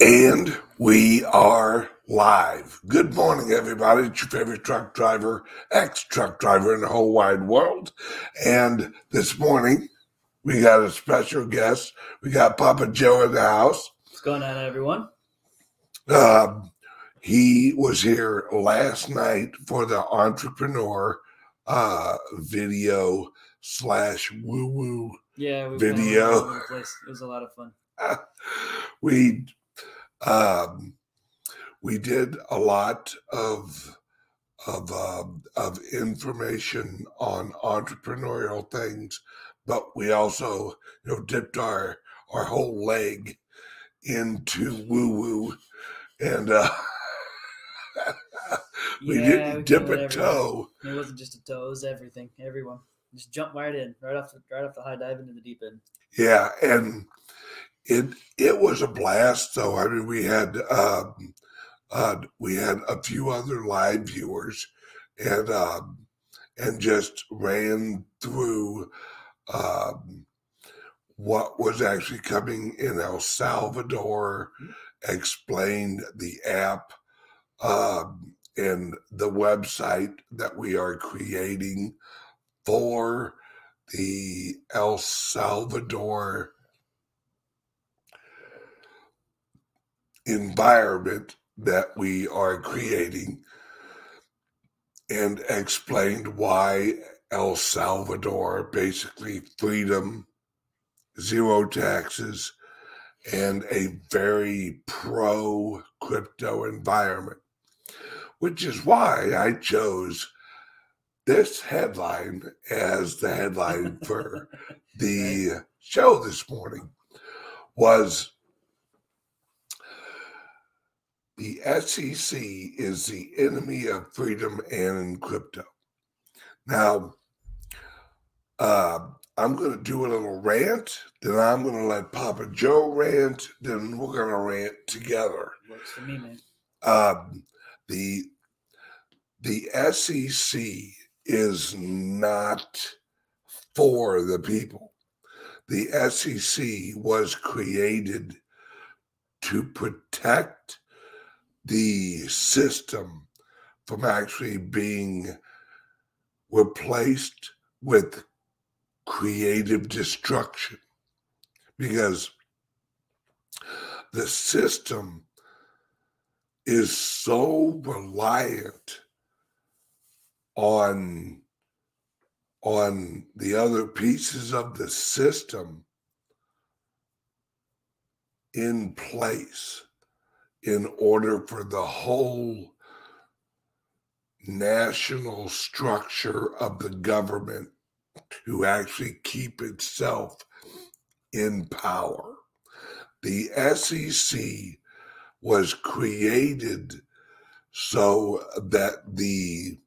And we are live. Good morning, everybody. It's your favorite truck driver, ex truck driver in the whole wide world. And this morning, we got a special guest. We got Papa Joe in the house. What's going on, everyone? Um, he was here last night for the entrepreneur uh, video slash woo woo Yeah, Video. Went all over the place. It was a lot of fun. we um, we did a lot of of um, of information on entrepreneurial things, but we also you know dipped our our whole leg into woo woo, and uh, we yeah, didn't we dip a toe. It wasn't just a toe; it was everything. Everyone just jumped right in, right off the right off the high dive into the deep end. Yeah, and it it was a blast. Though I mean, we had um, uh, we had a few other live viewers, and um, and just ran through um, what was actually coming in El Salvador, explained the app um, and the website that we are creating for the El Salvador environment that we are creating and explained why El Salvador basically freedom, zero taxes, and a very pro crypto environment, which is why I chose this headline as the headline for the show this morning was the SEC is the enemy of freedom and crypto. Now, uh, I'm going to do a little rant, then I'm going to let Papa Joe rant, then we're going to rant together. Works for me, man. Um, the the SEC is not for the people. The SEC was created to protect the system from actually being replaced with creative destruction. Because the system is so reliant on on the other pieces of the system in place in order for the whole national structure of the government to actually keep itself in power. The SEC was created so that the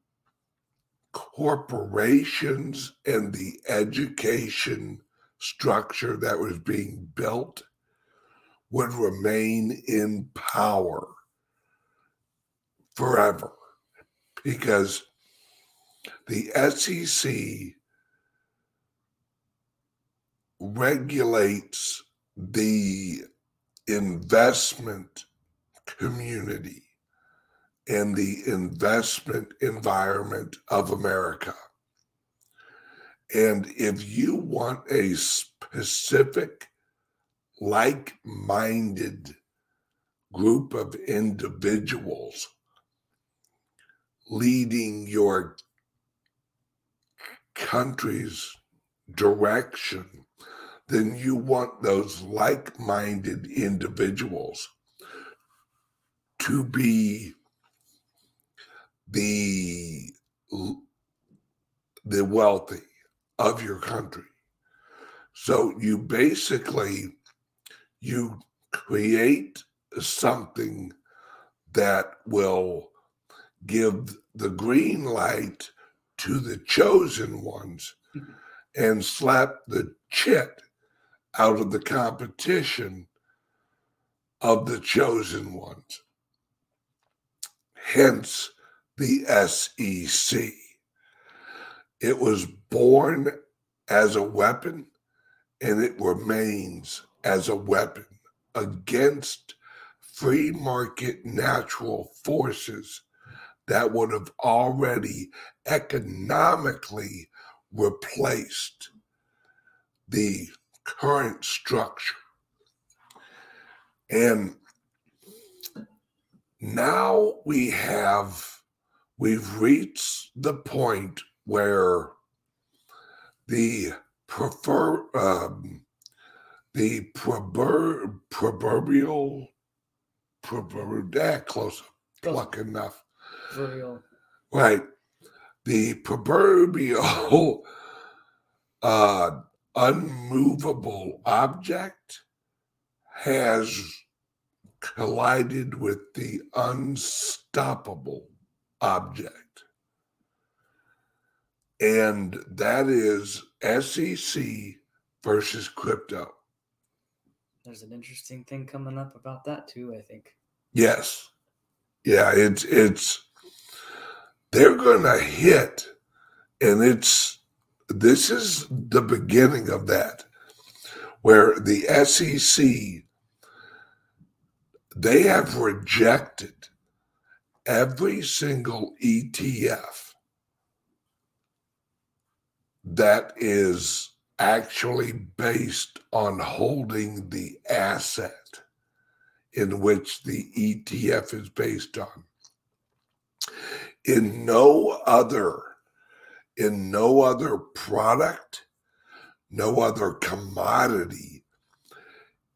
corporations and the education structure that was being built would remain in power forever because the SEC regulates the investment community and the investment environment of America. And if you want a specific, like minded group of individuals leading your country's direction, then you want those like minded individuals to be the the wealthy of your country. So you basically you create something that will give the green light to the chosen ones mm-hmm. and slap the chit out of the competition of the chosen ones hence the SEC. It was born as a weapon and it remains as a weapon against free market natural forces that would have already economically replaced the current structure. And now we have we've reached the point where the prefer um, the prover, proverbial proverbial that close pluck enough Proverbial. right the proverbial uh unmovable object has collided with the unstoppable object. And that is SEC versus crypto. There's an interesting thing coming up about that too, I think. Yes. Yeah, it's it's they're gonna hit and it's this is the beginning of that where the SEC they have rejected every single ETF that is actually based on holding the asset in which the ETF is based on. In no other in no other product, no other commodity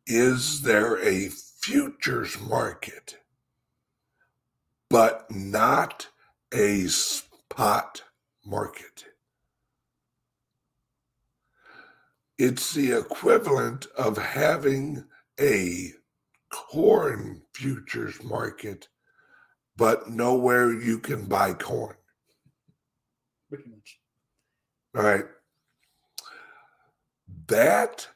is there a futures market, but not a spot market. It's the equivalent of having a corn futures market, but nowhere you can buy corn. Pretty much. All right. That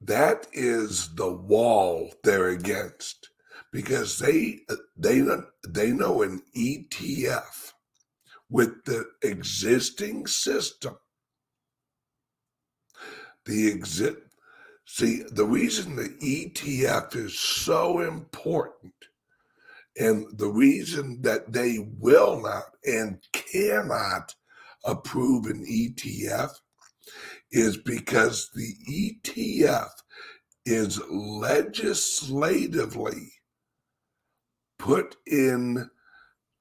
that is the wall they're against because they they they know an ETF with the existing system the exit see the reason the ETF is so important and the reason that they will not and cannot approve an ETF is because the ETF is legislatively put in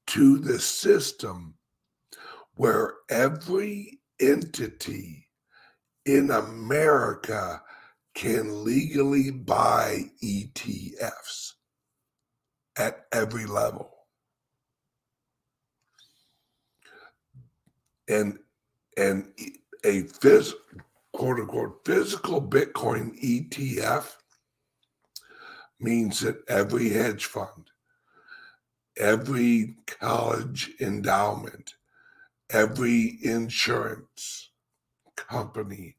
to the system where every entity in America can legally buy ETFs at every level. And and a phys, quote unquote physical Bitcoin ETF means that every hedge fund, every college endowment, every insurance company,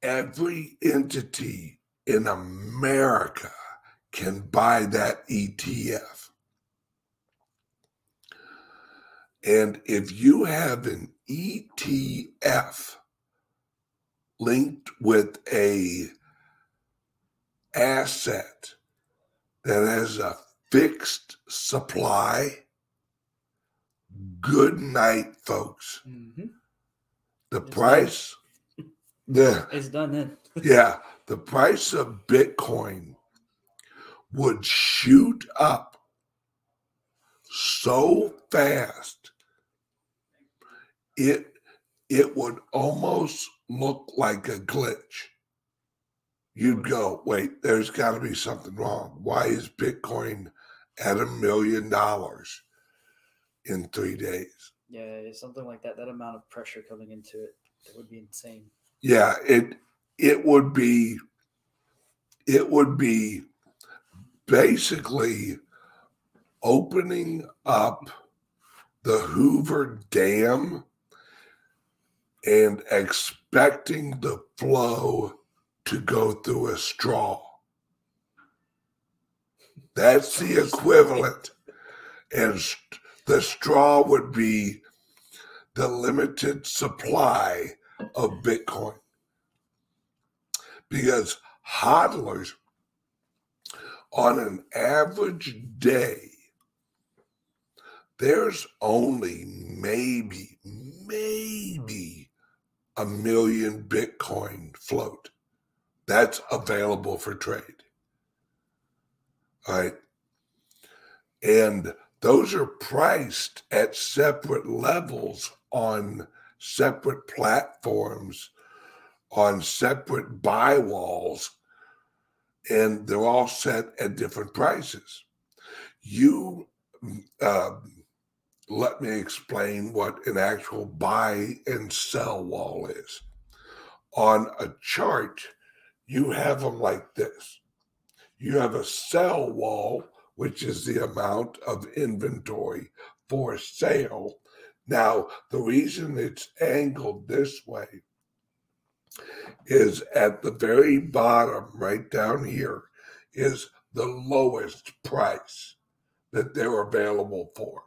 every entity in America can buy that ETF. And if you have an ETF linked with a asset that has a fixed supply, good night, folks. Mm-hmm. The It's price, the It's done then. yeah, the price of Bitcoin would shoot up so fast it it would almost look like a glitch. You'd go, wait, there's got to be something wrong. Why is Bitcoin at a million dollars in three days? Yeah, something like that. That amount of pressure coming into it, it would be insane. Yeah, it it would be it would be basically opening up the Hoover Dam and expecting the flow to go through a straw. That's the equivalent. And st- the straw would be the limited supply of Bitcoin. Because hodlers on an average day, there's only maybe, maybe a million Bitcoin float that's available for trade. All right. And those are priced at separate levels on separate platforms, on separate buy walls, and they're all set at different prices. You uh, let me explain what an actual buy and sell wall is. On a chart, you have them like this you have a sell wall, which is the amount of inventory for sale. Now, the reason it's angled this way is at the very bottom, right down here, is the lowest price that they're available for.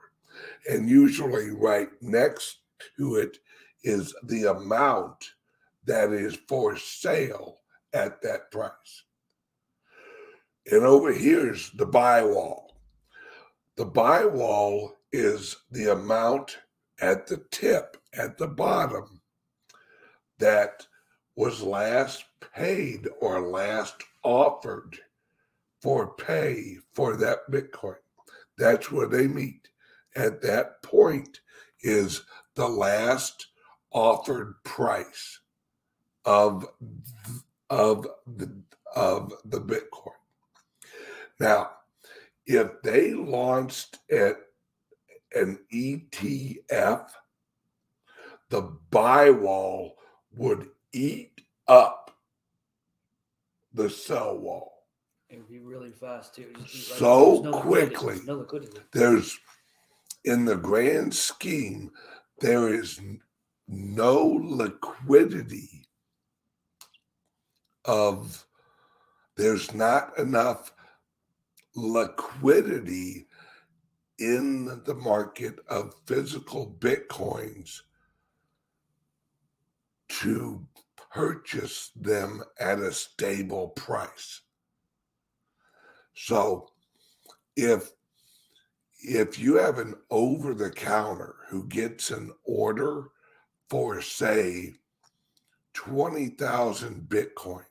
And usually, right next to it is the amount that is for sale at that price. And over here is the buy wall. The buy wall is the amount at the tip at the bottom that was last paid or last offered for pay for that Bitcoin. That's where they meet. At that point is the last offered price of of the of the Bitcoin. Now, if they launched at an ETF, the buy wall would eat up the sell wall. It would be really fast too. so no quickly. There's no liquidity. There's in the grand scheme, there is no liquidity of there's not enough liquidity in the market of physical bitcoins to purchase them at a stable price. So if if you have an over the counter who gets an order for say 20,000 bitcoin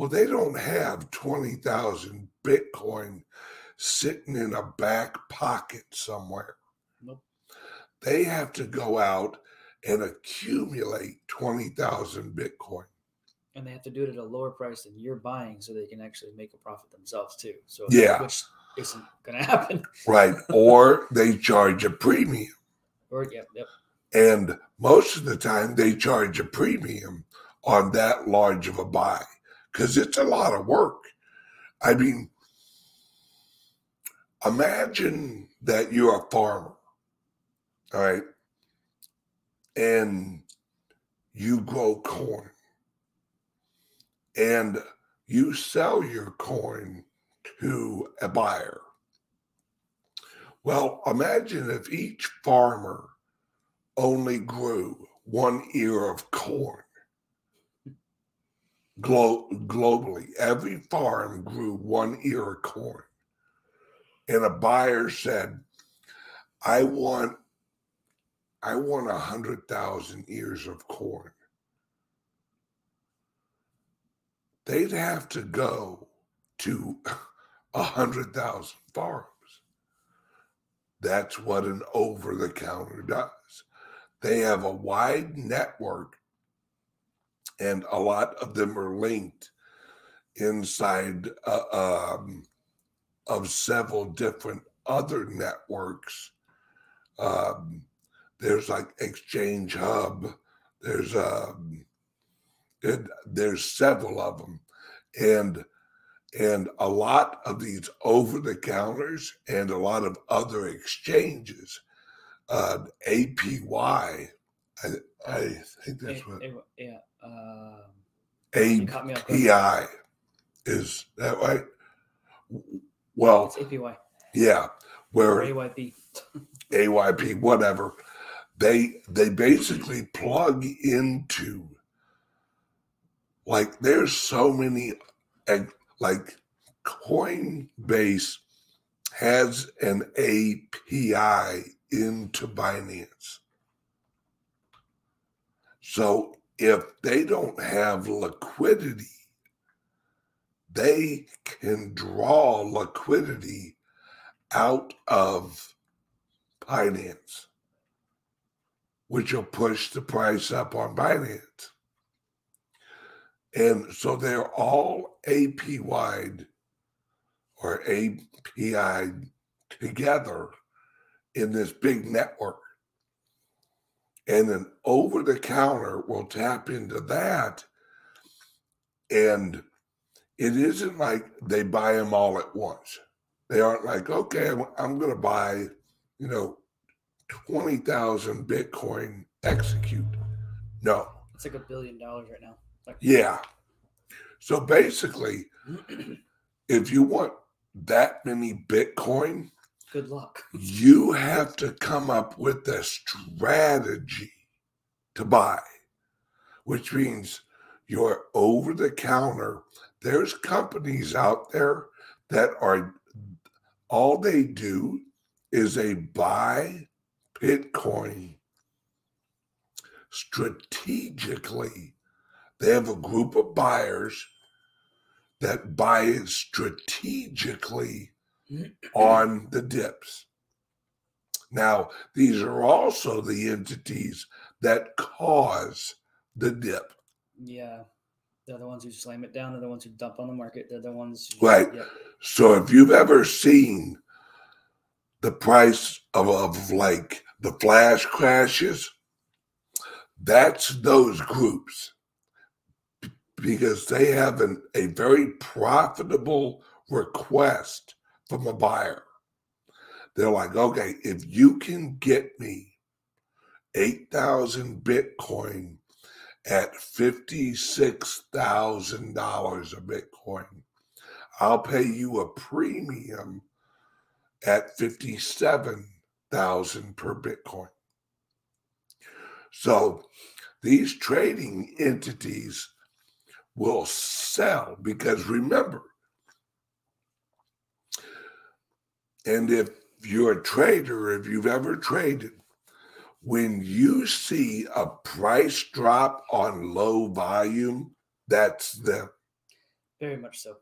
well they don't have 20,000 bitcoin sitting in a back pocket somewhere nope. they have to go out and accumulate 20,000 Bitcoin. And they have to do it at a lower price than you're buying so they can actually make a profit themselves too. So, yeah, which isn't going to happen. right. Or they charge a premium. Or, yep, yep. And most of the time they charge a premium on that large of a buy because it's a lot of work. I mean, imagine that you're a farmer, all right? and you grow corn and you sell your corn to a buyer. Well, imagine if each farmer only grew one ear of corn. Glo- globally, every farm grew one ear of corn. And a buyer said, I want I want a hundred thousand ears of corn. They'd have to go to a hundred thousand farms. That's what an over the counter does. They have a wide network, and a lot of them are linked inside uh, um, of several different other networks. Um, there's like Exchange Hub. There's um, it, there's several of them, and and a lot of these over the counters and a lot of other exchanges. Uh, APY, I, I think that's what. yeah. Uh, API is that right? Well, it's APY. Yeah, where AYP. AYP, whatever they they basically plug into like there's so many like Coinbase has an API into Binance. So if they don't have liquidity, they can draw liquidity out of Binance, which will push the price up on Binance. And so they're all API or API together in this big network. And then over the counter will tap into that. And it isn't like they buy them all at once. They aren't like, okay, I'm, I'm going to buy, you know, 20,000 Bitcoin execute. No. It's like a billion dollars right now. Like- Yeah. So basically, if you want that many Bitcoin, Good luck. you have to come up with a strategy to buy, which means you're over the counter. There's companies out there that are all they do is they buy Bitcoin strategically. They have a group of buyers that buy it strategically on the dips. Now, these are also the entities that cause the dip. Yeah. They're the ones who slam it down. They're the ones who dump on the market. They're the ones. Who, Right. Yep. So if you've ever seen the price of, of like the flash crashes, that's those groups because they have an, a very profitable request from a buyer. They're like, okay, if you can get me 8,000 Bitcoin at $56,000 a Bitcoin, I'll pay you a premium at 57,000 per Bitcoin. So these trading entities will sell because remember, and if you're a trader, if you've ever traded, when you see a price drop on low volume, that's them. Very much so.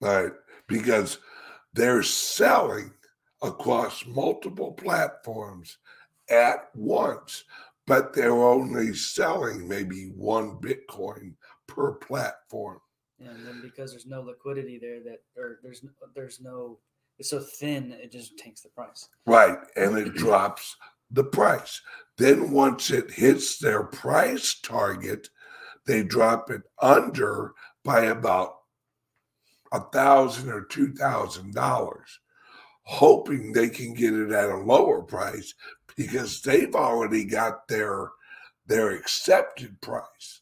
right? Because they're selling across multiple platforms at once, but they're only selling maybe one Bitcoin per platform. And then because there's no liquidity there, that or there's there's no it's so thin, it just tanks the price. Right. And it drops the price. Then once it hits their price target, they drop it under by about a thousand or two thousand dollars, hoping they can get it at a lower price because they've already got their their accepted price.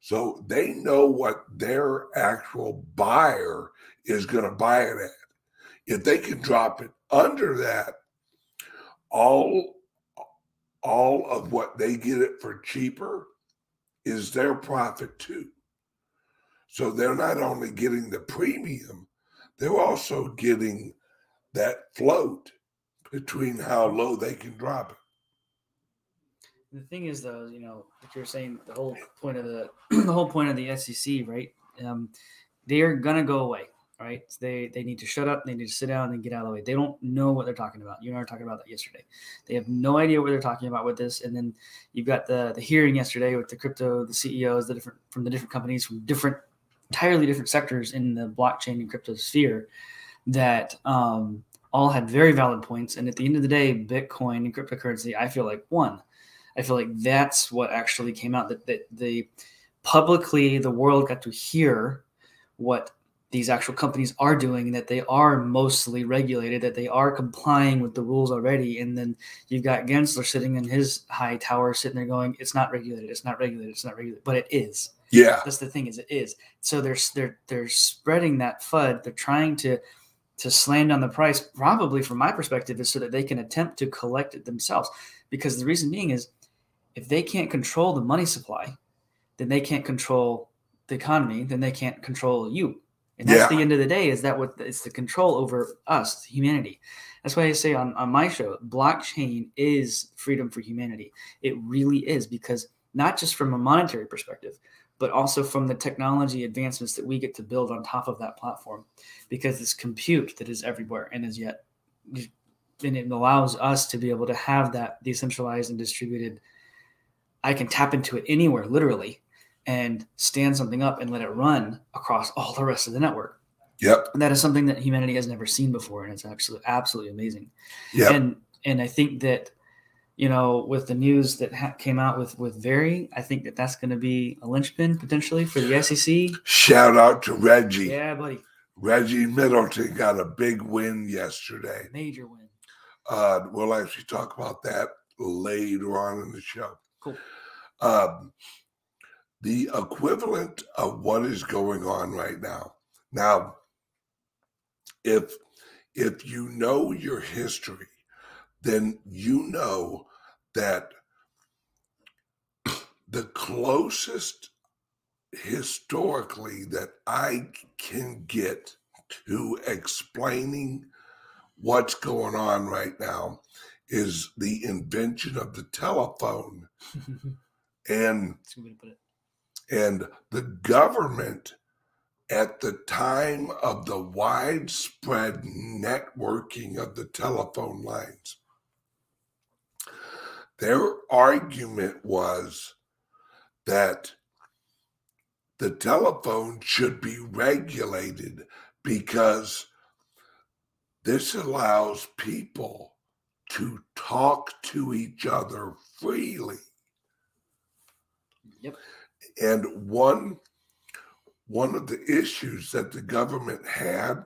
So they know what their actual buyer is going to buy it at. If they can drop it under that, all all of what they get it for cheaper is their profit too. So they're not only getting the premium, they're also getting that float between how low they can drop it. The thing is, though, you know, like you're saying, the whole point of the the whole point of the SEC, right? Um, they are gonna go away, right? They they need to shut up. They need to sit down and get out of the way. They don't know what they're talking about. You and I were talking about that yesterday. They have no idea what they're talking about with this. And then you've got the the hearing yesterday with the crypto, the CEOs, the different from the different companies from different entirely different sectors in the blockchain and crypto sphere that um, all had very valid points. And at the end of the day, Bitcoin and cryptocurrency, I feel like won. I feel like that's what actually came out that, that the publicly the world got to hear what these actual companies are doing that they are mostly regulated that they are complying with the rules already. And then you've got gensler sitting in his high tower sitting there going it's not regulated it's not regulated it's not regulated. But it is. Yeah. that's the thing is it is. So they're they're they're spreading that fud. They're trying to to slam down the price probably from my perspective is so that they can attempt to collect it themselves. Because the reason being is if they can't control the money supply then they can't control the economy then they can't control you And that's Yeah. the end of the day. Is that what it's the control over us, humanity? That's why I say on, on my show, blockchain is freedom for humanity. It really is because not just from a monetary perspective, but also from the technology advancements that we get to build on top of that platform, because it's compute that is everywhere and is yet, and it allows us to be able to have that decentralized and distributed. I can tap into it anywhere, literally, and stand something up and let it run across all the rest of the network. Yep. And that is something that humanity has never seen before, and it's actually absolutely amazing. Yep. And and I think that you know with the news that ha- came out with with Very, I think that that's going to be a linchpin potentially for the SEC. Shout out to Reggie. Yeah, buddy, Reggie Middleton got a big win yesterday. major win. Uh, we'll actually talk about that later on in the show. Cool. Um, the equivalent of what is going on right now. Now, if if you know your history, then you know that the closest historically that I can get to explaining what's going on right now is the invention of the telephone and and the government at the time of the widespread networking of the telephone lines their argument was that the telephone should be regulated because this allows people to talk to each other freely Yep. And one one of the issues that the government had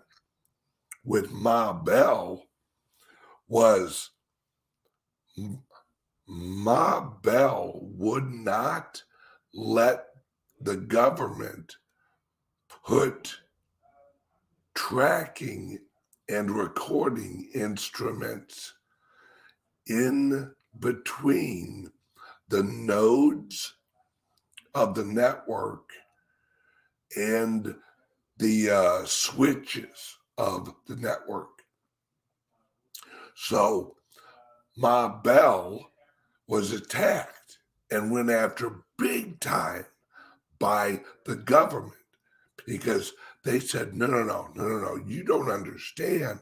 with Ma Bell was Ma Bell would not let the government put tracking and recording instruments in between the nodes of the network and the uh, switches of the network. So Ma Bell was attacked and went after big time by the government because they said, no, no, no, no, no, no, you don't understand.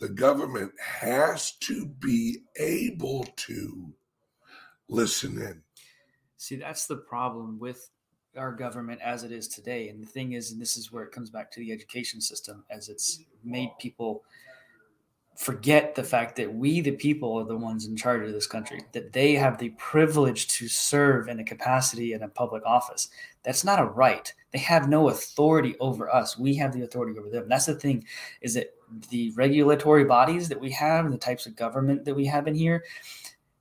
The government has to be able to listen in. See, that's the problem with our government as it is today. And the thing is, and this is where it comes back to the education system, as it's made people forget the fact that we, the people, are the ones in charge of this country, that they have the privilege to serve in a capacity in a public office. That's not a right. They have no authority over us. We have the authority over them. That's the thing, is that the regulatory bodies that we have, the types of government that we have in here,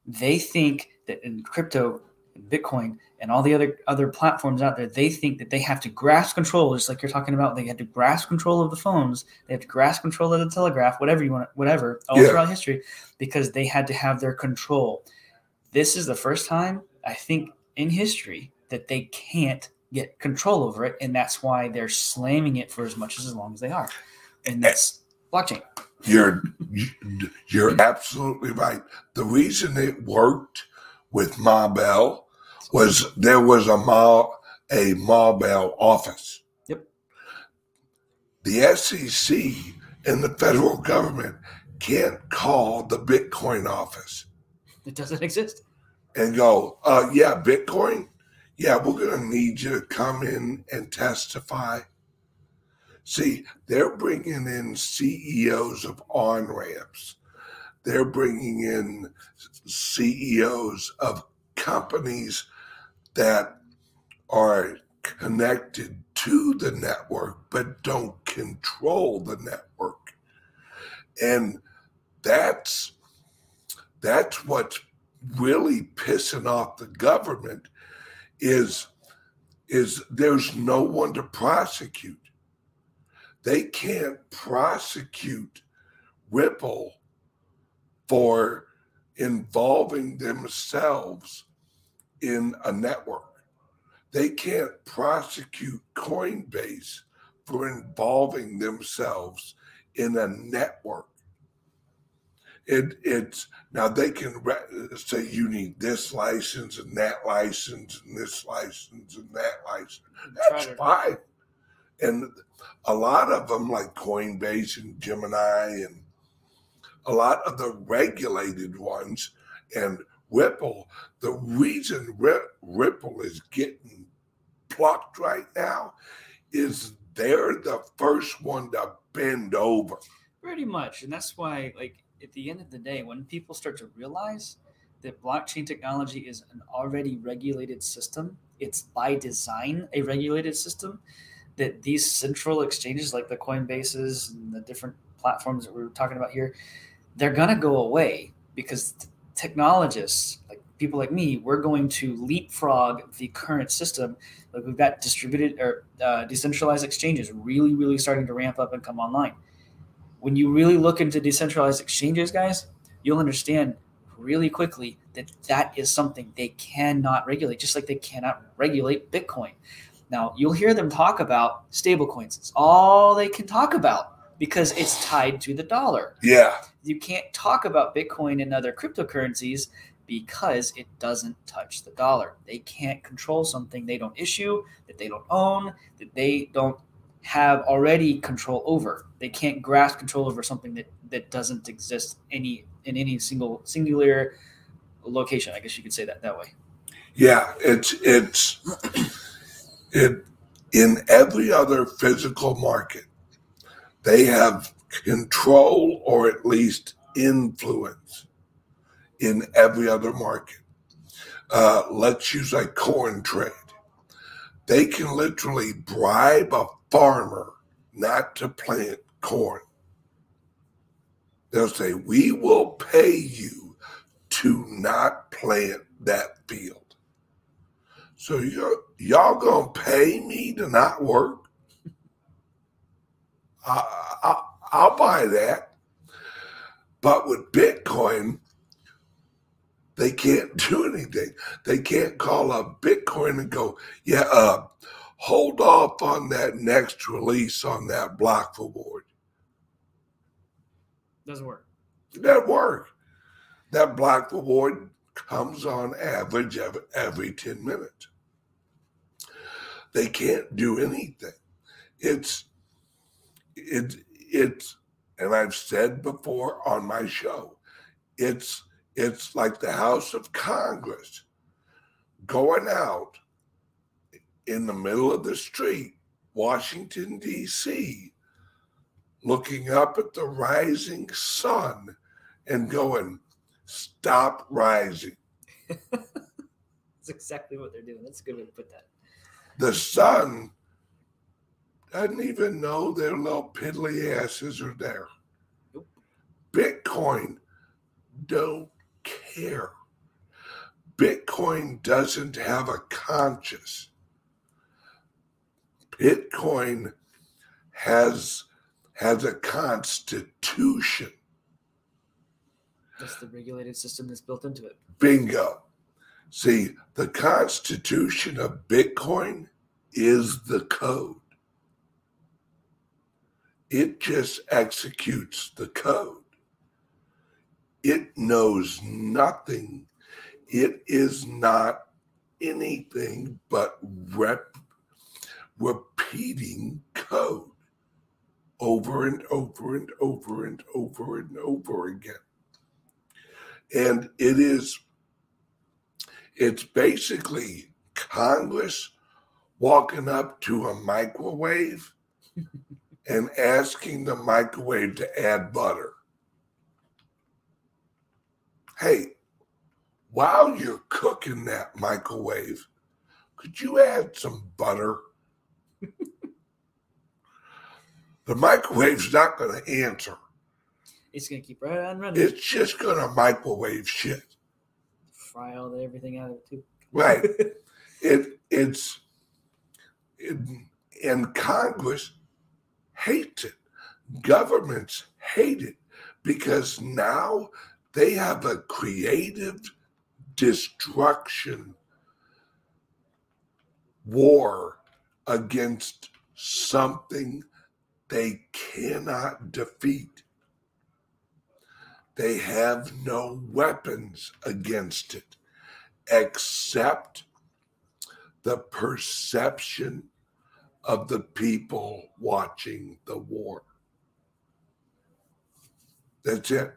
they think that in crypto and Bitcoin and all the other other platforms out there, they think that they have to grasp control, just like you're talking about. They had to grasp control of the phones, they have to grasp control of the telegraph, whatever you want, whatever, all Yeah. throughout history, because they had to have their control. This is the first time I think in history that they can't get control over it, and that's why they're slamming it for as much as as long as they are, and eh. that's blockchain. You're you're absolutely right. The reason it worked with Ma Bell was there was a Ma a Ma Bell office. Yep. The SEC and the federal government can't call the Bitcoin office It doesn't exist. and go, uh, yeah, Bitcoin, yeah, we're gonna need you to come in and testify. See, they're bringing in CEOs of on ramps. They're bringing in CEOs of companies that are connected to the network but don't control the network. And that's that's what's really pissing off the government is is there's no one to prosecute. They can't prosecute Ripple for involving themselves in a network. They can't prosecute Coinbase for involving themselves in a network. It, it's now they can re- say you need this license and that license and this license and that license. That's fine. And a lot of them, like Coinbase and Gemini, and a lot of the regulated ones, and Ripple, the reason Ripple is getting plucked right now is they're the first one to bend over. Pretty much. And that's why, like, at the end of the day, when people start to realize that blockchain technology is an already regulated system, it's by design a regulated system, that these central exchanges like the Coinbases and the different platforms that we were talking about here, they're going to go away because technologists, like people like me, we're going to leapfrog the current system. Like we've got distributed or uh, decentralized exchanges really, really starting to ramp up and come online when you really look into decentralized exchanges, guys, you'll understand really quickly that that is something they cannot regulate, just like they cannot regulate Bitcoin. Now, you'll hear them talk about stablecoins. It's all they can talk about because it's tied to the dollar. Yeah, You can't talk about Bitcoin and other cryptocurrencies because it doesn't touch the dollar. They can't control something they don't issue, that they don't own, that they don't have already control over. They can't grasp control over something that that doesn't exist any in any single singular location. I guess you could say that that way. yeah. It's it's it in every other physical market. They have control or at least influence in every other market. Uh, let's use a corn trade. They can literally bribe a farmer not to plant corn. They'll say, We will pay you to not plant that field. So you're, y'all gonna pay me to not work? I, I, I'll buy that. But with Bitcoin, they can't do anything. They can't call up Bitcoin and go, yeah, uh, hold off on that next release on that block reward. Doesn't work. That work. That block reward comes on average every, every 10 minutes. They can't do anything. It's it it's and I've said before on my show, it's it's like the House of Congress going out in the middle of the street, Washington, D.C., looking up at the rising sun and going, Stop rising. That's exactly what they're doing. That's a good way to put that. The sun doesn't even know their little piddly asses are there. Nope. Bitcoin don't care. Bitcoin doesn't have a conscience. Bitcoin has has a constitution. That's the regulated system that's built into it. Bingo. See, the constitution of Bitcoin is the code. It just executes the code. It knows nothing. It is not anything but rep- repeating code over and over and over and over and over again. And it is it's basically Congress walking up to a microwave and asking the microwave to add butter. Hey, while you're cooking that microwave, could you add some butter? the microwave's not going to answer. It's gonna keep right on running. It's just going to microwave shit. Fry all the everything out of it too. Right. it it's it, and Congress hates it. Governments hate it because now they have a creative destruction war against something they cannot defeat. They have no weapons against it except the perception of the people watching the war. That's it.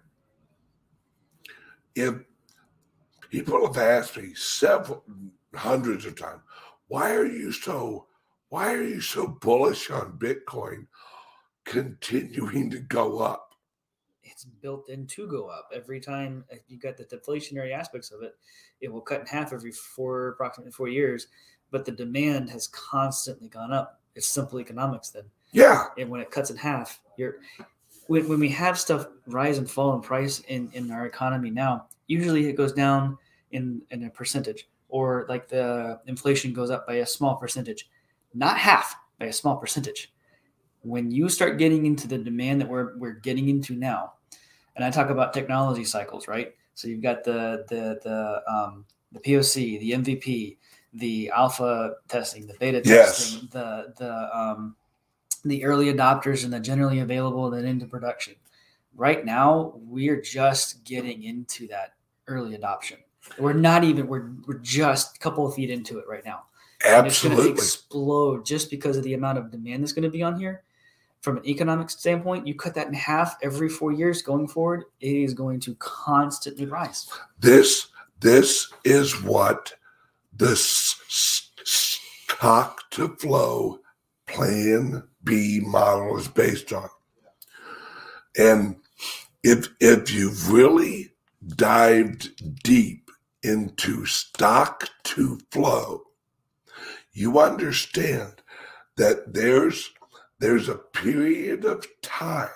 If people have asked me several hundreds of times, why are you so why are you so bullish on Bitcoin continuing to go up? It's built in to go up every time you got the deflationary aspects of it. It will cut in half every four approximately four years, but the demand has constantly gone up. It's simple economics then. Yeah. And when it cuts in half, you're when, when we have stuff rise and fall in price in, in our economy now, usually it goes down in, in a percentage or like the inflation goes up by a small percentage, not half, by a small percentage. When you start getting into the demand that we're, we're getting into now, and I talk about technology cycles, right? So you've got the the the um, the POC, the MVP, the alpha testing, the beta Yes. testing, the the um, the early adopters, and the generally available, and then into production. Right now, we're just getting into that early adoption. We're not even we're we're just a couple of feet into it right now. And it's going to Absolutely. explode just because of the amount of demand that's going to be on here. From an economic standpoint, you cut that in half every four years going forward, it is going to constantly rise. This this is what the s- s- stock to flow plan B model is based on. And if if you've really dived deep into stock to flow, you understand that there's there's a period of time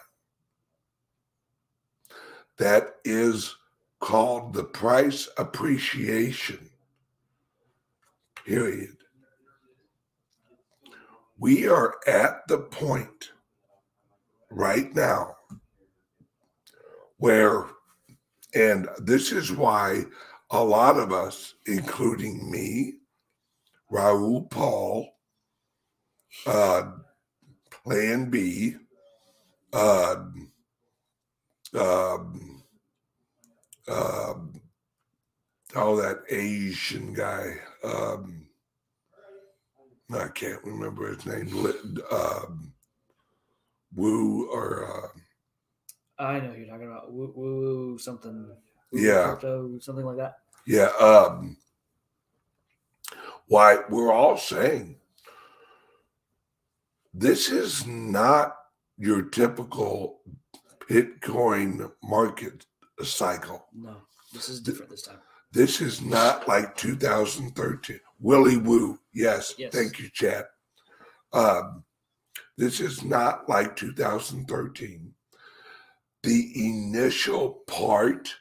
that is called the price appreciation period. We are at the point right now where, and this is why a lot of us, including me, Raoul Pal, uh, Plan B, uh, um, um, oh, that Asian guy. Um, I can't remember his name. Um, Wu or uh, I know you're talking about woo, woo something. Yeah. crypto, something like that. yeah. Um, why we're all saying this is not your typical Bitcoin market cycle. No, this is different this time. This is not like 2013. Willy Woo. Yes. Yes. Thank you, Chad. Um, this is not like 2013. The initial part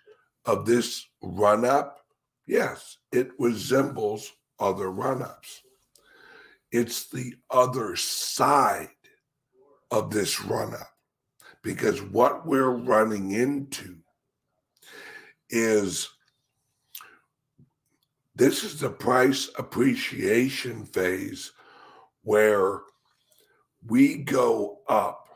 of this run up, yes, it resembles other run ups. It's the other side of this run up because what we're running into is this is the price appreciation phase where we go up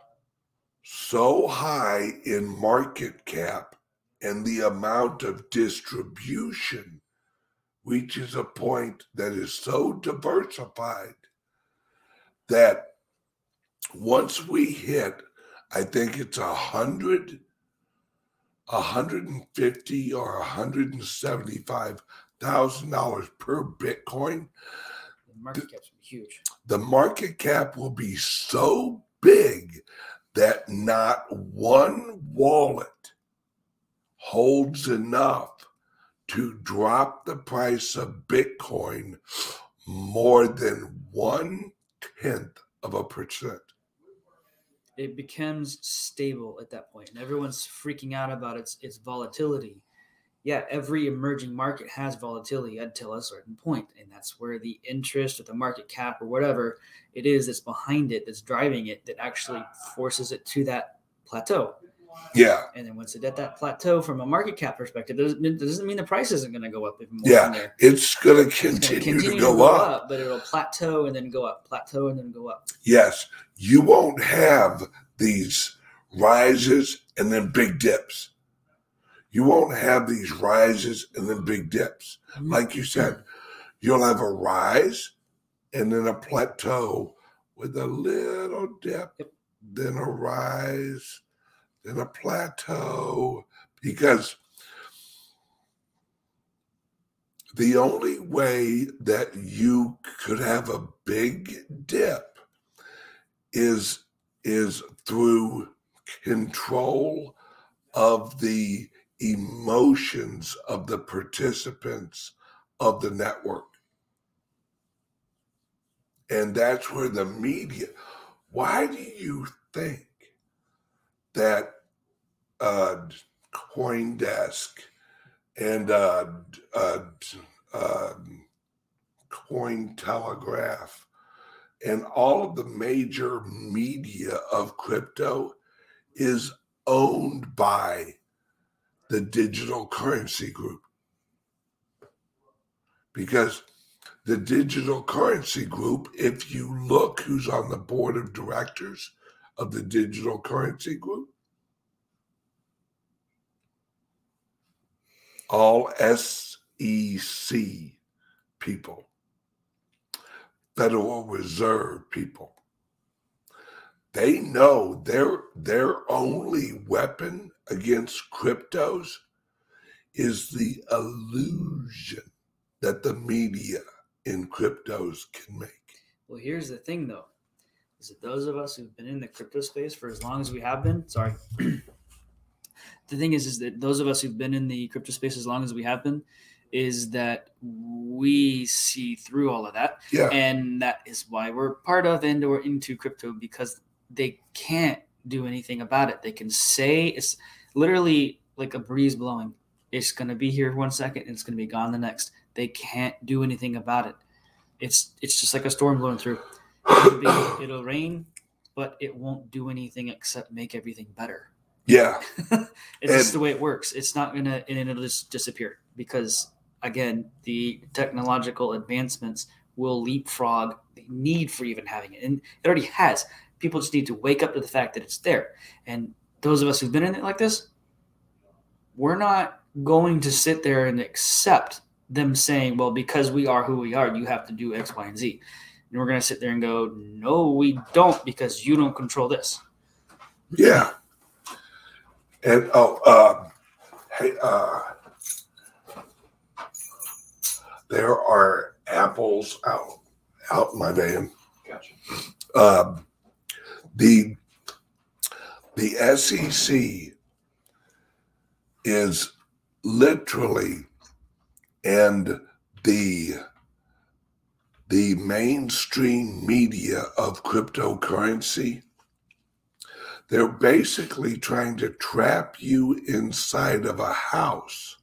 so high in market cap and the amount of distribution reaches a point that is so diversified that once we hit i think it's a hundred 150 or 175 thousand dollars per bitcoin The market cap's huge. the market cap will be so big that not one wallet holds enough to drop the price of bitcoin more than one tenth of a percent It becomes stable at that point, and everyone's freaking out about its its volatility. Yeah, every emerging market has volatility until a certain point, and that's where the interest or the market cap or whatever it is that's behind it, that's driving it, that actually forces it to that plateau. Yeah. And then once it at that plateau from a market cap perspective, doesn't, it doesn't mean the price isn't going to go up even more. Yeah. It's going to continue, to go, up. but it'll plateau and then go up, plateau and then go up. Yes. You won't have these rises and then big dips. You won't have these rises and then big dips. Mm-hmm. Like you said, you'll have a rise and then a plateau with a little dip, then a rise, then a plateau. Because the only way that you could have a big dip is is through control of the emotions of the participants of the network. And that's where the media, why do you think that uh, Coindesk and uh, uh, uh, Cointelegraph and all of the major media of crypto is owned by the digital currency group. Because the digital currency group, if you look who's on the board of directors of the digital currency group, all SEC people, Federal Reserve people. They know their their only weapon against cryptos is the illusion that the media in cryptos can make. Well, here's the thing, though, is that those of us who've been in the crypto space for as long as we have been, sorry, the thing is, is that those of us who've been in the crypto space as long as we have been, is that we see through all of that, Yeah. and that is why we're part of and or into crypto because they can't do anything about it. They can say it's literally like a breeze blowing. It's going to be here one second and it's going to be gone the next. They can't do anything about it. It's it's just like a storm blowing through. It'll, be, it'll rain, but it won't do anything except make everything better. Yeah. it's just the way it works. It's not gonna and it'll just disappear because again, the technological advancements will leapfrog the need for even having it, and it already has. People just need to wake up to the fact that it's there. And those of us who've been in it like this, we're not going to sit there and accept them saying, "Well, because we are who we are, you have to do X, Y, and Z." And we're going to sit there and go, "No, we don't, because you don't control this." Yeah. And oh, um, hey, uh, there are apples out out in my van. Gotcha. Um, the the SEC is literally and the the mainstream media of cryptocurrency they're basically trying to trap you inside of a house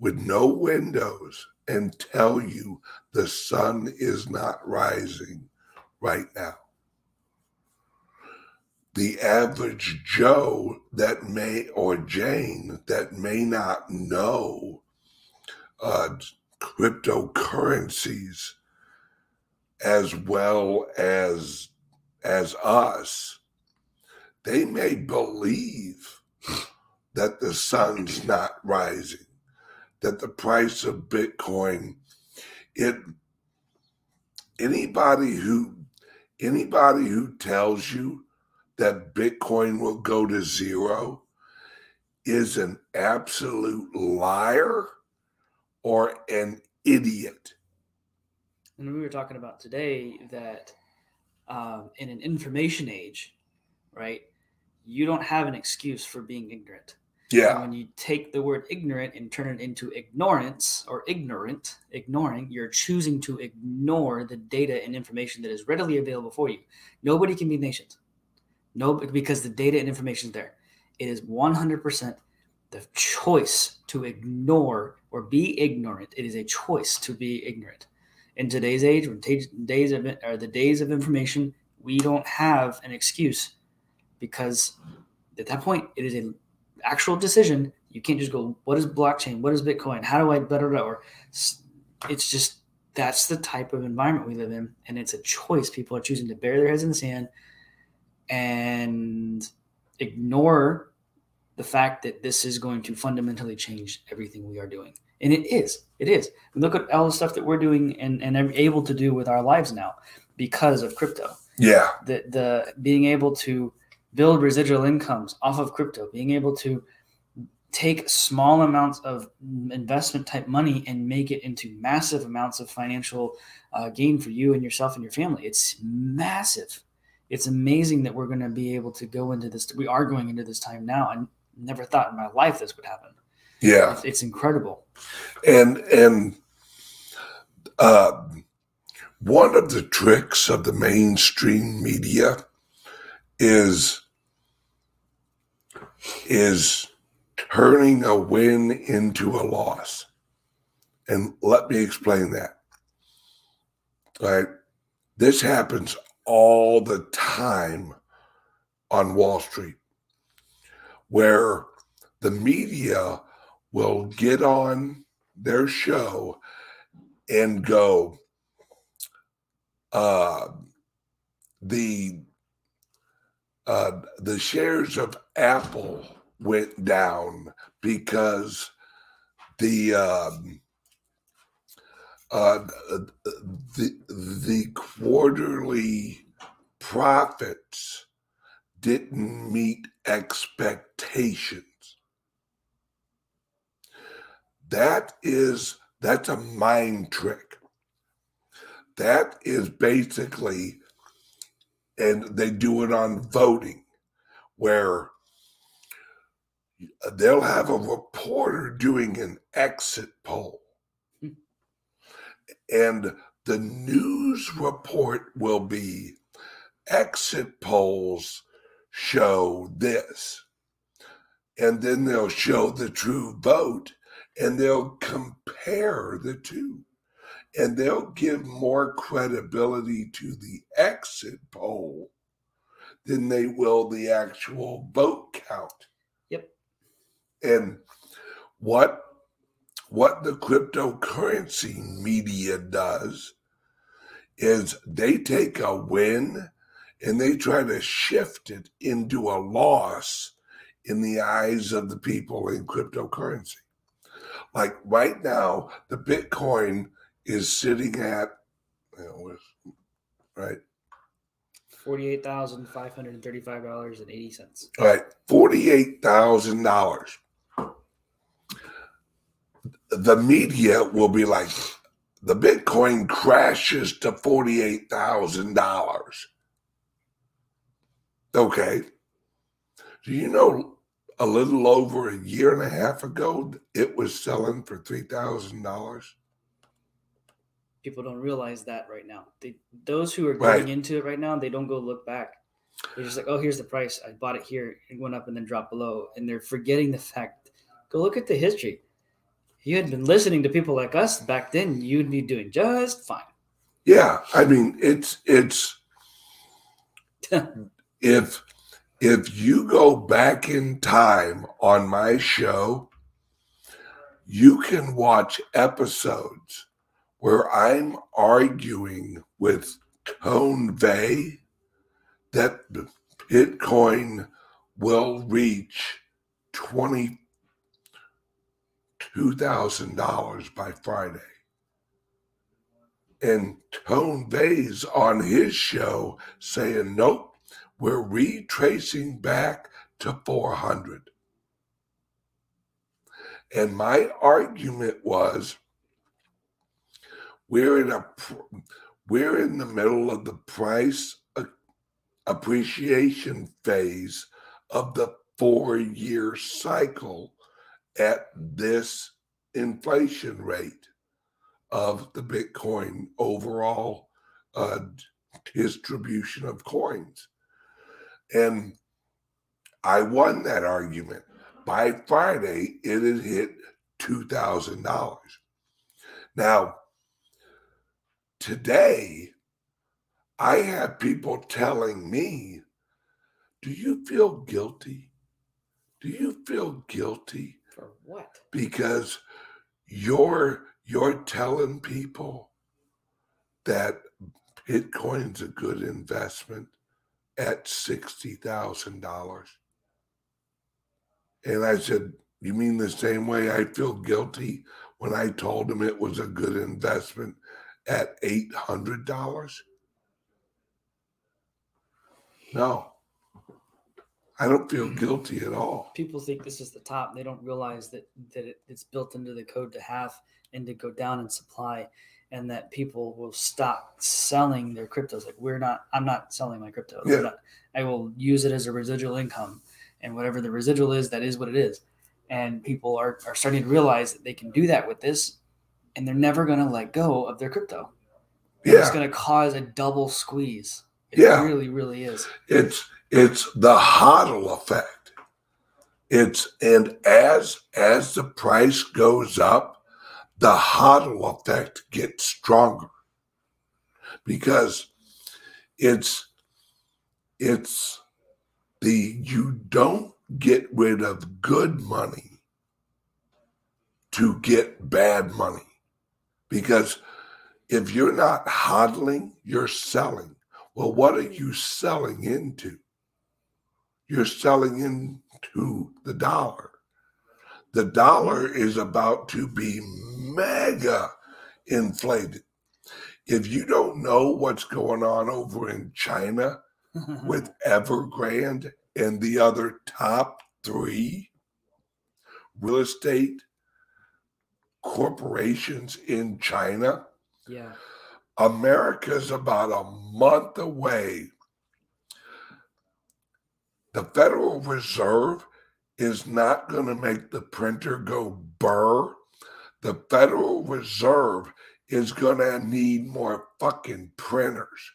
with no windows and tell you the sun is not rising right now. The average Joe that may, or Jane that may not know uh, cryptocurrencies as well as as us, they may believe that the sun's not rising, that the price of Bitcoin, it anybody who anybody who tells you that Bitcoin will go to zero is an absolute liar or an idiot. And we were talking about today that um, in an information age, right, you don't have an excuse for being ignorant. And Yeah, when you take the word ignorant and turn it into ignorance or ignorant, ignoring, you're choosing to ignore the data and information that is readily available for you. Nobody can be nations. No, because the data and information is there. It is 100% the choice to ignore or be ignorant. It is a choice to be ignorant. In today's age, when ta- days of are the days of information, we don't have an excuse because At that point, it is an actual decision. You can't just go, what is blockchain? What is Bitcoin? How do I better or it's just that's the type of environment we live in. And it's a choice. People are choosing to bury their heads in the sand and ignore the fact that this is going to fundamentally change everything we are doing. And it is. It is. Look at all the stuff that we're doing and, and able to do with our lives now because of crypto. Yeah. The the being able to build residual incomes off of crypto, being able to take small amounts of investment type money and make it into massive amounts of financial uh, gain for you and yourself and your family. It's massive. It's amazing that we're going to be able to go into this. We are going into this time now. I never thought in my life this would happen. Yeah, it's, it's incredible. And and uh, one of the tricks of the mainstream media is is turning a win into a loss. And let me explain that. Right? This happens all the time on Wall Street, where the media will get on their show and go, uh, the uh, the shares of Apple went down because the um, uh, the the quarterly profits didn't meet expectations. That is that's a mind trick. That is basically, and they do it on voting, where they'll have a reporter doing an exit poll. And the news report will be exit polls show this. And then they'll show the true vote and they'll compare the two. And they'll give more credibility to the exit poll than they will the actual vote count. Yep. And what what the cryptocurrency media does is they take a win and they try to shift it into a loss in the eyes of the people in cryptocurrency. Like right now, the Bitcoin is sitting at, you know, right? $48,535.80. Right, $48,000 the media will be like, the Bitcoin crashes to $48,000. Okay. Do you know a little over a year and a half ago, it was selling for $3,000? People don't realize that right now. They, those who are going right. into it right now, they don't go look back. They're just like, oh, here's the price. I bought it here. It went up and then dropped below. And they're forgetting the fact. Go look at the history you had been listening to people like us back then, you'd be doing just fine. Yeah, I mean, it's it's if if you go back in time on my show, you can watch episodes where I'm arguing with Tone Vays that Bitcoin will reach 20 $2,000 by Friday. And Tone Vays on his show saying, nope, we're retracing back to 400. And my argument was, we're in a we're in the middle of the price appreciation phase of the four year cycle at this inflation rate of the Bitcoin overall uh, distribution of coins. And I won that argument. By Friday, it had hit $2,000. Now, today, I have people telling me, Do you feel guilty Do you feel guilty For what? because you're you're telling people that Bitcoin's a good investment at sixty thousand dollars? And I said, You mean the same way I feel guilty when I told him it was a good investment at $800? No, I don't feel mm-hmm. guilty at all. People think this is the top. They don't realize that that it, it's built into the code to have and to go down in supply, and that people will stop selling their cryptos. Like we're not. I'm not selling my crypto. Yeah. not- I will use it as a residual income, and whatever the residual is, that is what it is. And people are are starting to realize that they can do that with this, and they're never going to let go of their crypto. Yeah. It's going to cause a double squeeze. It Yeah. really, really is. it's it's the hodl effect. It's and as as the price goes up, the hodl effect gets stronger. Because it's it's the you don't get rid of good money to get bad money. Because if you're not hodling you're selling. Well what are you selling into you're selling into the dollar the dollar is about to be mega inflated if you don't know what's going on over in china with Evergrande and the other top three real estate corporations in China. yeah. America's about a month away. The Federal Reserve is not going to make the printer go burr. The Federal Reserve is going to need more fucking printers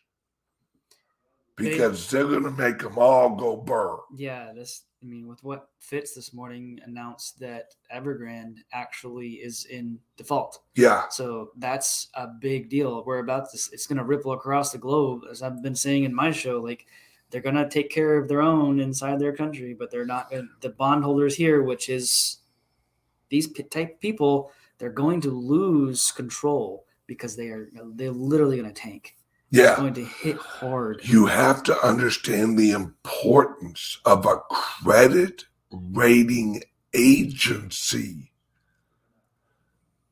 They- because they're going to make them all go burr. Yeah, this. I mean, with what Fitch this morning announced that Evergrande actually is in default, Yeah, so that's a big deal. We're about to. It's going to ripple across the globe, as I've been saying in my show. Like they're going to take care of their own inside their country, but they're not going. The bondholders here, which is these type people, they're going to lose control because they are. They're literally going to tank. Yeah, It's yeah. going to hit hard. You have to understand the importance of a credit rating agency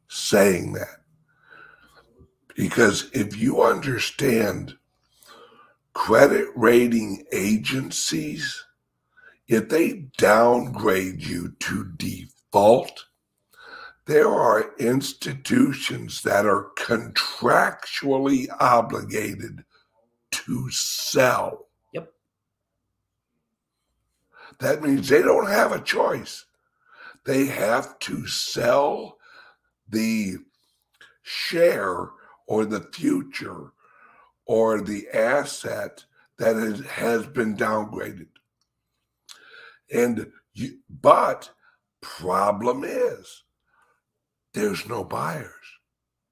saying that. Because if you understand credit rating agencies, if they downgrade you to default, there are institutions that are contractually obligated to sell. Yep. That means they don't have a choice. They have to sell the share or the future or the asset that is, has been downgraded. And you, but problem is there's no buyers.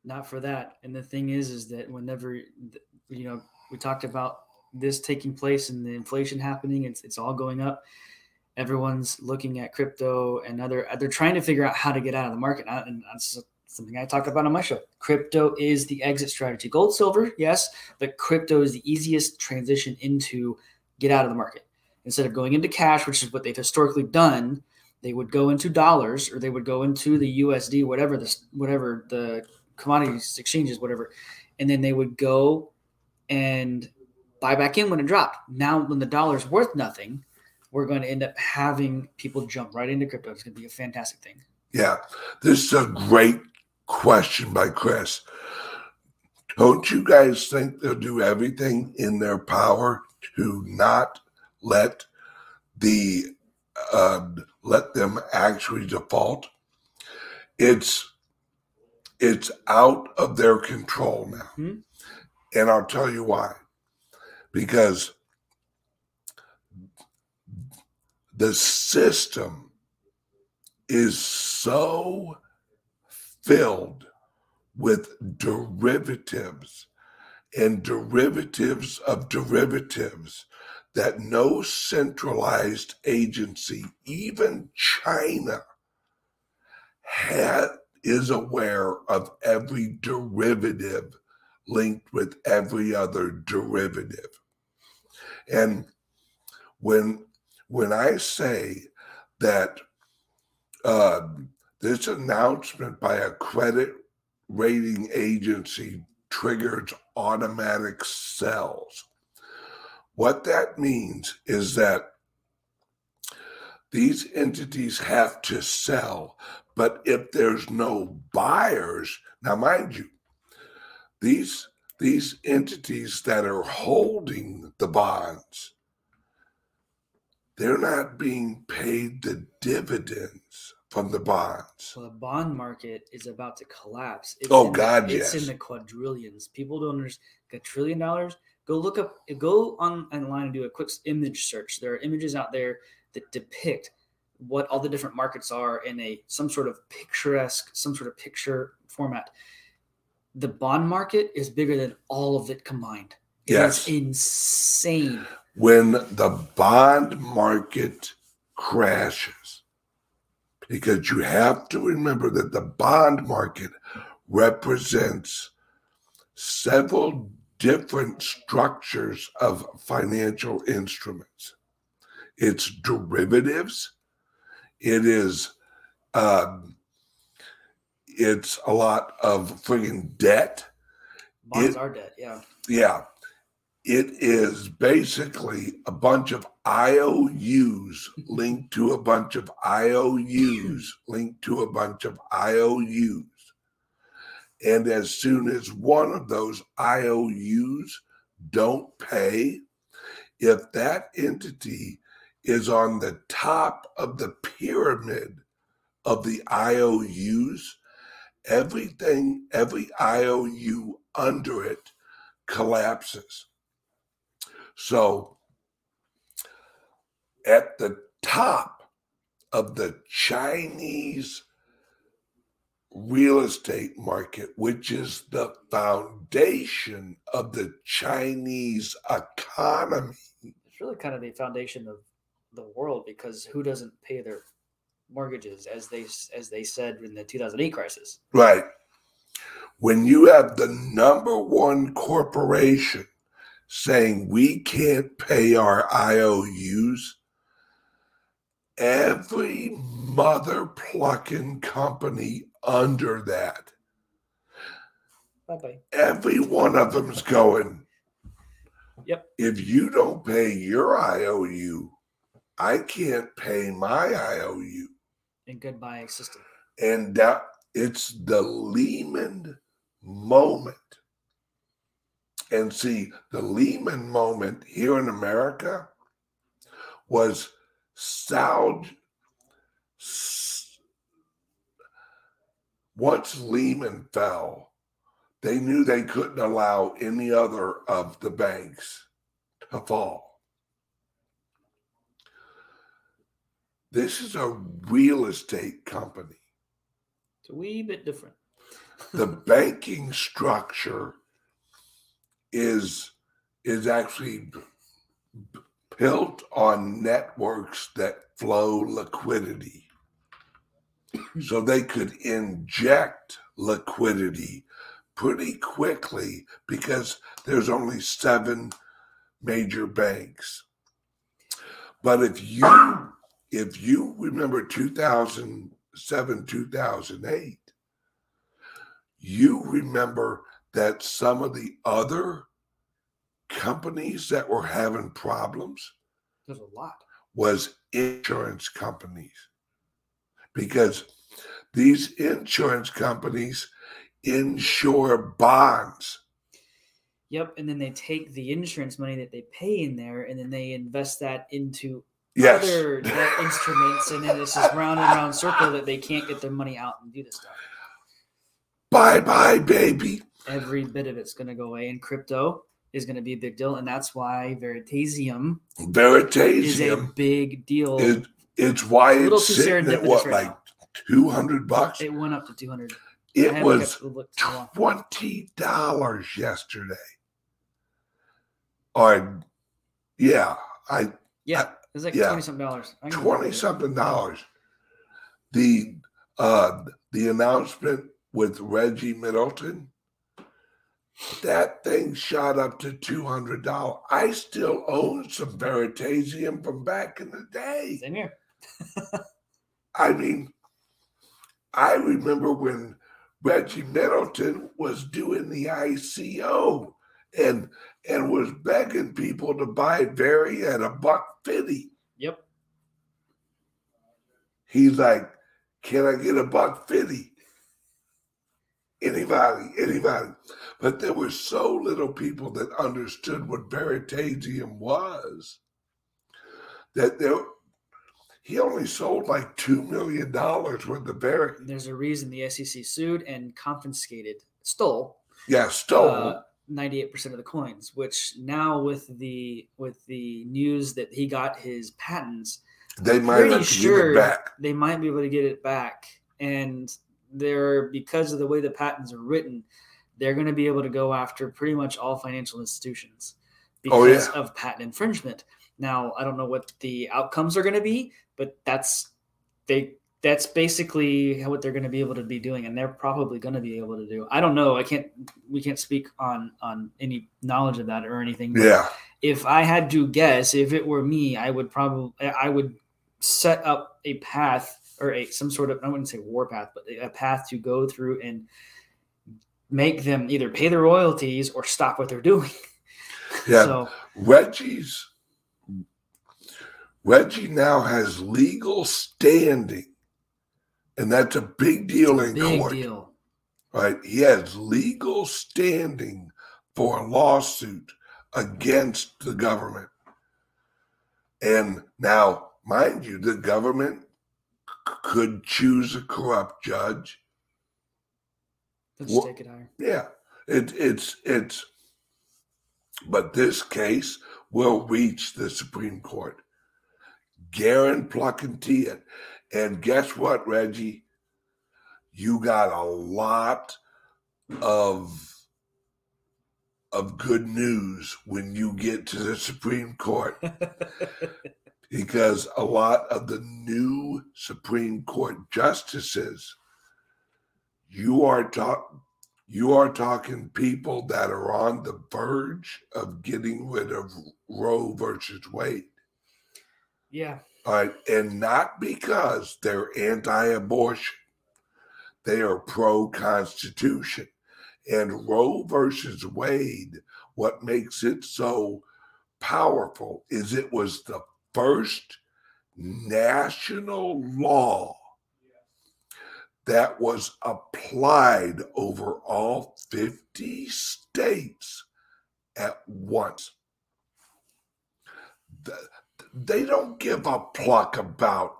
not for that and the thing is is that whenever you know we talked about this taking place and the inflation happening it's, it's all going up everyone's looking at crypto and other they're trying to figure out how to get out of the market and that's something i talk about on my show crypto is the exit strategy gold silver yes but crypto is the easiest transition into get out of the market instead of going into cash which is what they've historically done they would go into dollars or they would go into the usd whatever this whatever the commodities exchanges, whatever, and then they would go and buy back in when it dropped. Now, when the dollar's worth nothing, we're going to end up having people jump right into crypto. It's going to be a fantastic thing. Yeah, this is a great question by Chris. Don't you guys think they'll do everything in their power to not let the uh, let them actually default? It's it's out of their control now, Mhm. and I'll tell you why. Because the system is so filled with derivatives and derivatives of derivatives that no centralized agency, even China, had, is aware of every derivative linked with every other derivative. And when when I say that uh, this announcement by a credit rating agency triggers automatic sells. What that means is that these entities have to sell, but if there's no buyers, now mind you, these these entities that are holding the bonds, they're not being paid the dividends from the bonds. So the bond market is about to collapse. It's Oh, in, God, It's yes. in the quadrillions. People don't understand. A trillion dollars. Go look up. Go on online and do a quick image search. There are images out there that depict what all the different markets are in a some sort of picturesque, some sort of picture format. The bond market is bigger than all of it combined. It is Yes. insane. when the bond market crashes, because you have to remember that the bond market represents several different structures of financial instruments. It's derivatives. It is, um, it's a lot of friggin' debt. Bonds It- are debt, Yeah. Yeah. It is basically a bunch of IOUs linked to a bunch of IOUs linked to a bunch of IOUs. And as soon as one of those IOUs don't pay, if that entity is on the top of the pyramid of the IOUs, everything, every IOU under it collapses. So at the top of the Chinese real estate market, which is the foundation of the Chinese economy, it's really kind of the foundation of the world because who doesn't pay their mortgages as they as they said in the 2008 crisis right? When you have the number one corporation saying we can't pay our IOUs, every mother plucking company under that, bye every one of them's going, Yep. If you don't pay your IOU, I can't pay my IOU. and goodbye system And that it's the Lehman moment. And see, the Lehman moment here in America was Saud. s- Once Lehman fell, they knew they couldn't allow any other of the banks to fall. This is a real estate company. it's a wee bit different the banking structure is is actually built on networks that flow liquidity. So they could inject liquidity pretty quickly because there's only seven major banks. But if you if you remember 2007 2008 you remember that some of the other companies that were having problems there's a lot. was insurance companies. Because these insurance companies insure bonds. Yep and then they take the insurance money that they pay in there and then they invest that into yes. other instruments and then it's this round and round circle that they can't get their money out and do this stuff. Bye bye baby every bit of it's going to go away and crypto is going to be a big deal and that's why veritaseum is a big deal it, it's why A it's sitting at what right like 200 bucks it went up to 200 it was kept the look too long. twenty dollars yesterday. Or yeah, I Yeah, it's like yeah. twenty something dollars. Twenty something dollars. The uh the announcement with Reggie Middleton, that thing shot up to two hundred dollars. I still own some Veritaseum from back in the day. Same here. I mean, I remember when Reggie Middleton was doing the ICO and and was begging people to buy Very at a buck fifty. Yep. He's like, Can I get a buck fifty? Anybody, anybody. But there were so little people that understood what Veritaseum was that there he only sold like two million dollars worth of Verit. There's a reason the SEC sued and confiscated, stole Yeah, stole. uh, 98% of the coins. Which now with the with the news that he got his patents, they might have to sure it back. they might be able to get it back. And they're because of the way the patents are written, they're going to be able to go after pretty much all financial institutions because Oh, yeah. of patent infringement. Now, I don't know what the outcomes are going to be, but that's they that's basically what they're going to be able to be doing and they're probably going to be able to do. I don't know. I can't we can't speak on on any knowledge of that or anything. but Yeah, if I had to guess, if it were me, I would probably I would set up a path or a some sort of I wouldn't say war path, but a path to go through and make them either pay the royalties or stop what they're doing. yeah. So Reggie's Reggie now has legal standing, and that's a big deal in big court. deal. right? He has legal standing for a lawsuit against the government. And now, mind you, the government c- could choose a corrupt judge. Let's Wha- take it higher. Yeah, it, it's it's. But this case will reach the Supreme Court. Garen plucking it. And guess what, Reggie? You got a lot of of good news when you get to the Supreme Court because a lot of the new Supreme Court justices you are talk you are talking people that are on the verge of getting rid of Roe versus Wade. yeah, right, and not because they're anti-abortion. They are pro-constitution. And Roe versus Wade, what makes it so powerful is it was the first national law that was applied over all 50 states at once. They don't give a pluck about,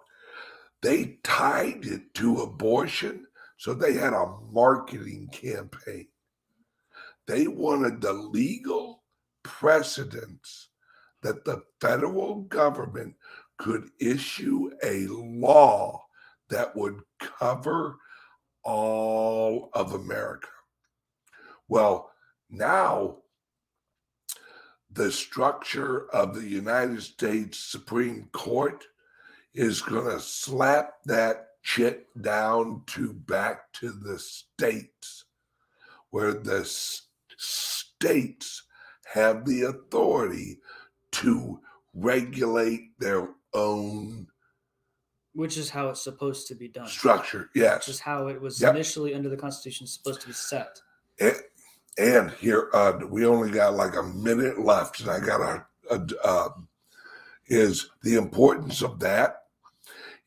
they tied it to abortion, so they had a marketing campaign. They wanted the legal precedents that the federal government could issue a law that would cover all of America. Well, now the structure of the United States Supreme Court is going to slap that shit down to back to the states, where the s- states have the authority to regulate their own which is how it's supposed to be done. structure. Yes. Which is how it was Yep. initially under the Constitution supposed to be set. And, and here, uh, we only got like a minute left, and I got a, a uh, is the importance of that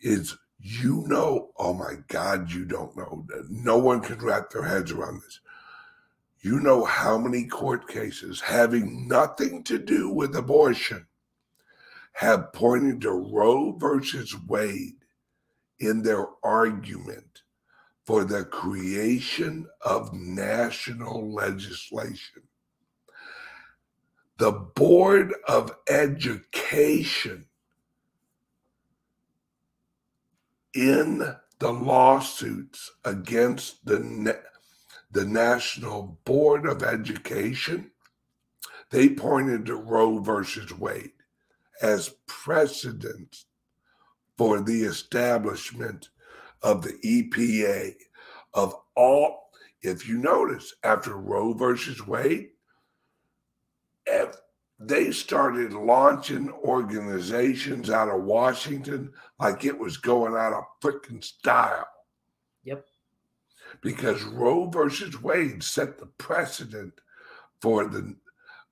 is you know, oh my God, you don't know. No one can wrap their heads around this. You know how many court cases having nothing to do with abortion have pointed to Roe versus Wade in their argument for the creation of national legislation. The Board of Education in the lawsuits against the, the National Board of Education, they pointed to Roe versus Wade as precedent for the establishment of the EPA of all. If you notice, after Roe versus Wade, they started launching organizations out of Washington like it was going out of freaking style. Yep. Because Roe versus Wade set the precedent for the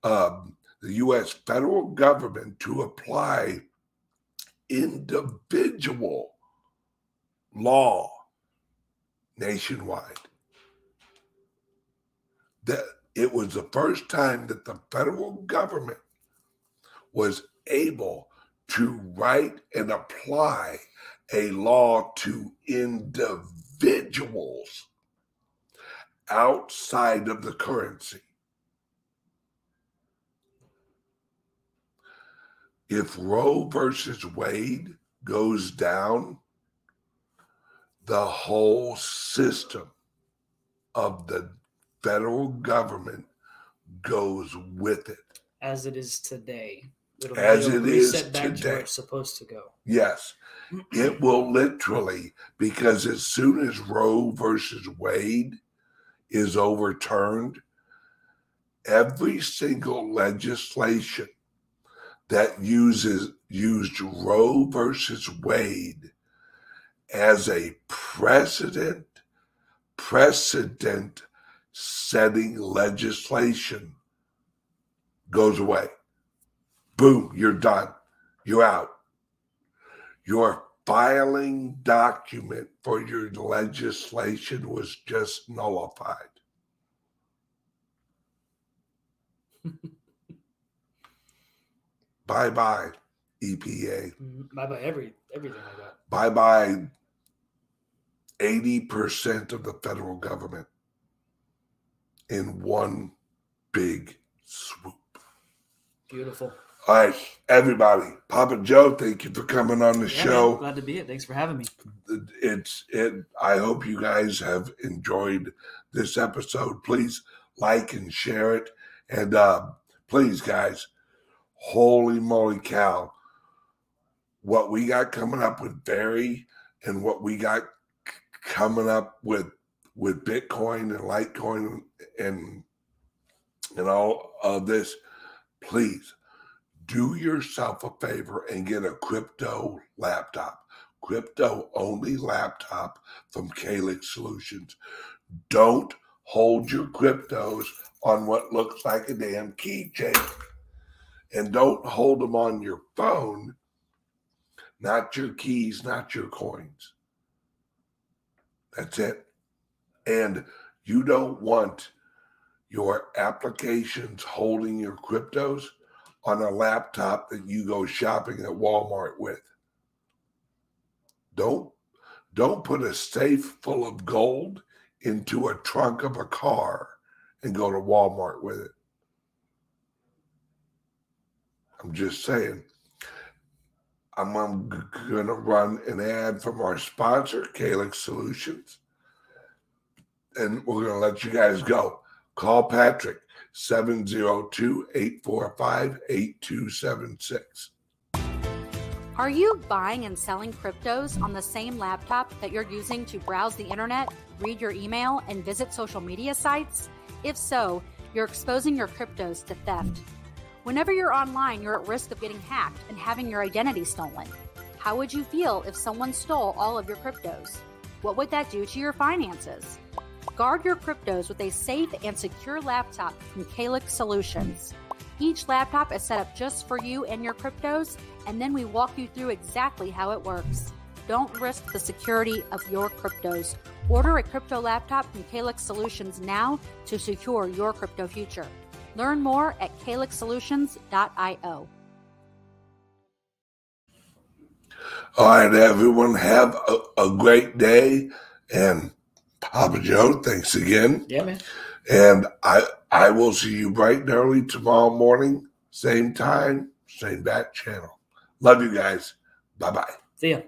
um, the U.S. federal government to apply individual law nationwide. That it was the first time that the federal government was able to write and apply a law to individuals outside of the currency. If Roe versus Wade goes down, the whole system of the federal government goes with it. As it is today. It'll As it is today. To it's supposed to go. Yes. It will literally, because as soon as Roe versus Wade is overturned, every single legislation that uses used Roe versus Wade as a precedent precedent setting legislation goes away. Boom, you're done. You're out. Your filing document for your legislation was just nullified. bye bye, EPA. Bye bye, every everything like that. Bye bye, 80% of the federal government in one big swoop. Beautiful. All right, everybody. Papa Joe, thank you for coming on the yeah, show. Man, glad to be here. Thanks for having me. It's it. I hope you guys have enjoyed this episode. Please like and share it, and uh, please, guys, holy moly cow, what we got coming up with Barry and what we got coming up with with Bitcoin and Litecoin and and all of this, please do yourself a favor and get a crypto laptop, crypto only laptop from Calyx Solutions. Don't hold your cryptos on what looks like a damn keychain. And don't hold them on your phone, not your keys, not your coins. That's it. And you don't want your applications holding your cryptos on a laptop that you go shopping at Walmart with. Don't don't put a safe full of gold into a trunk of a car and go to Walmart with it. I'm just saying. I'm, I'm going to run an ad from our sponsor, Calyx Solutions, and we're going to let you guys go. Call Patrick 702 845 8276. Are you buying and selling cryptos on the same laptop that you're using to browse the internet, read your email, and visit social media sites? If so, you're exposing your cryptos to theft. Whenever you're online, you're at risk of getting hacked and having your identity stolen. How would you feel if someone stole all of your cryptos? What would that do to your finances? Guard your cryptos with a safe and secure laptop from Calyx Solutions. Each laptop is set up just for you and your cryptos, and then we walk you through exactly how it works. Don't risk the security of your cryptos. Order a crypto laptop from Calyx Solutions now to secure your crypto future. Learn more at calyxsolutions.io. All right, everyone, have a, a great day and Papa Joe, thanks again. Yeah, man. And I I will see you bright and early tomorrow morning, same time, same back channel. Love you guys. Bye bye. See ya.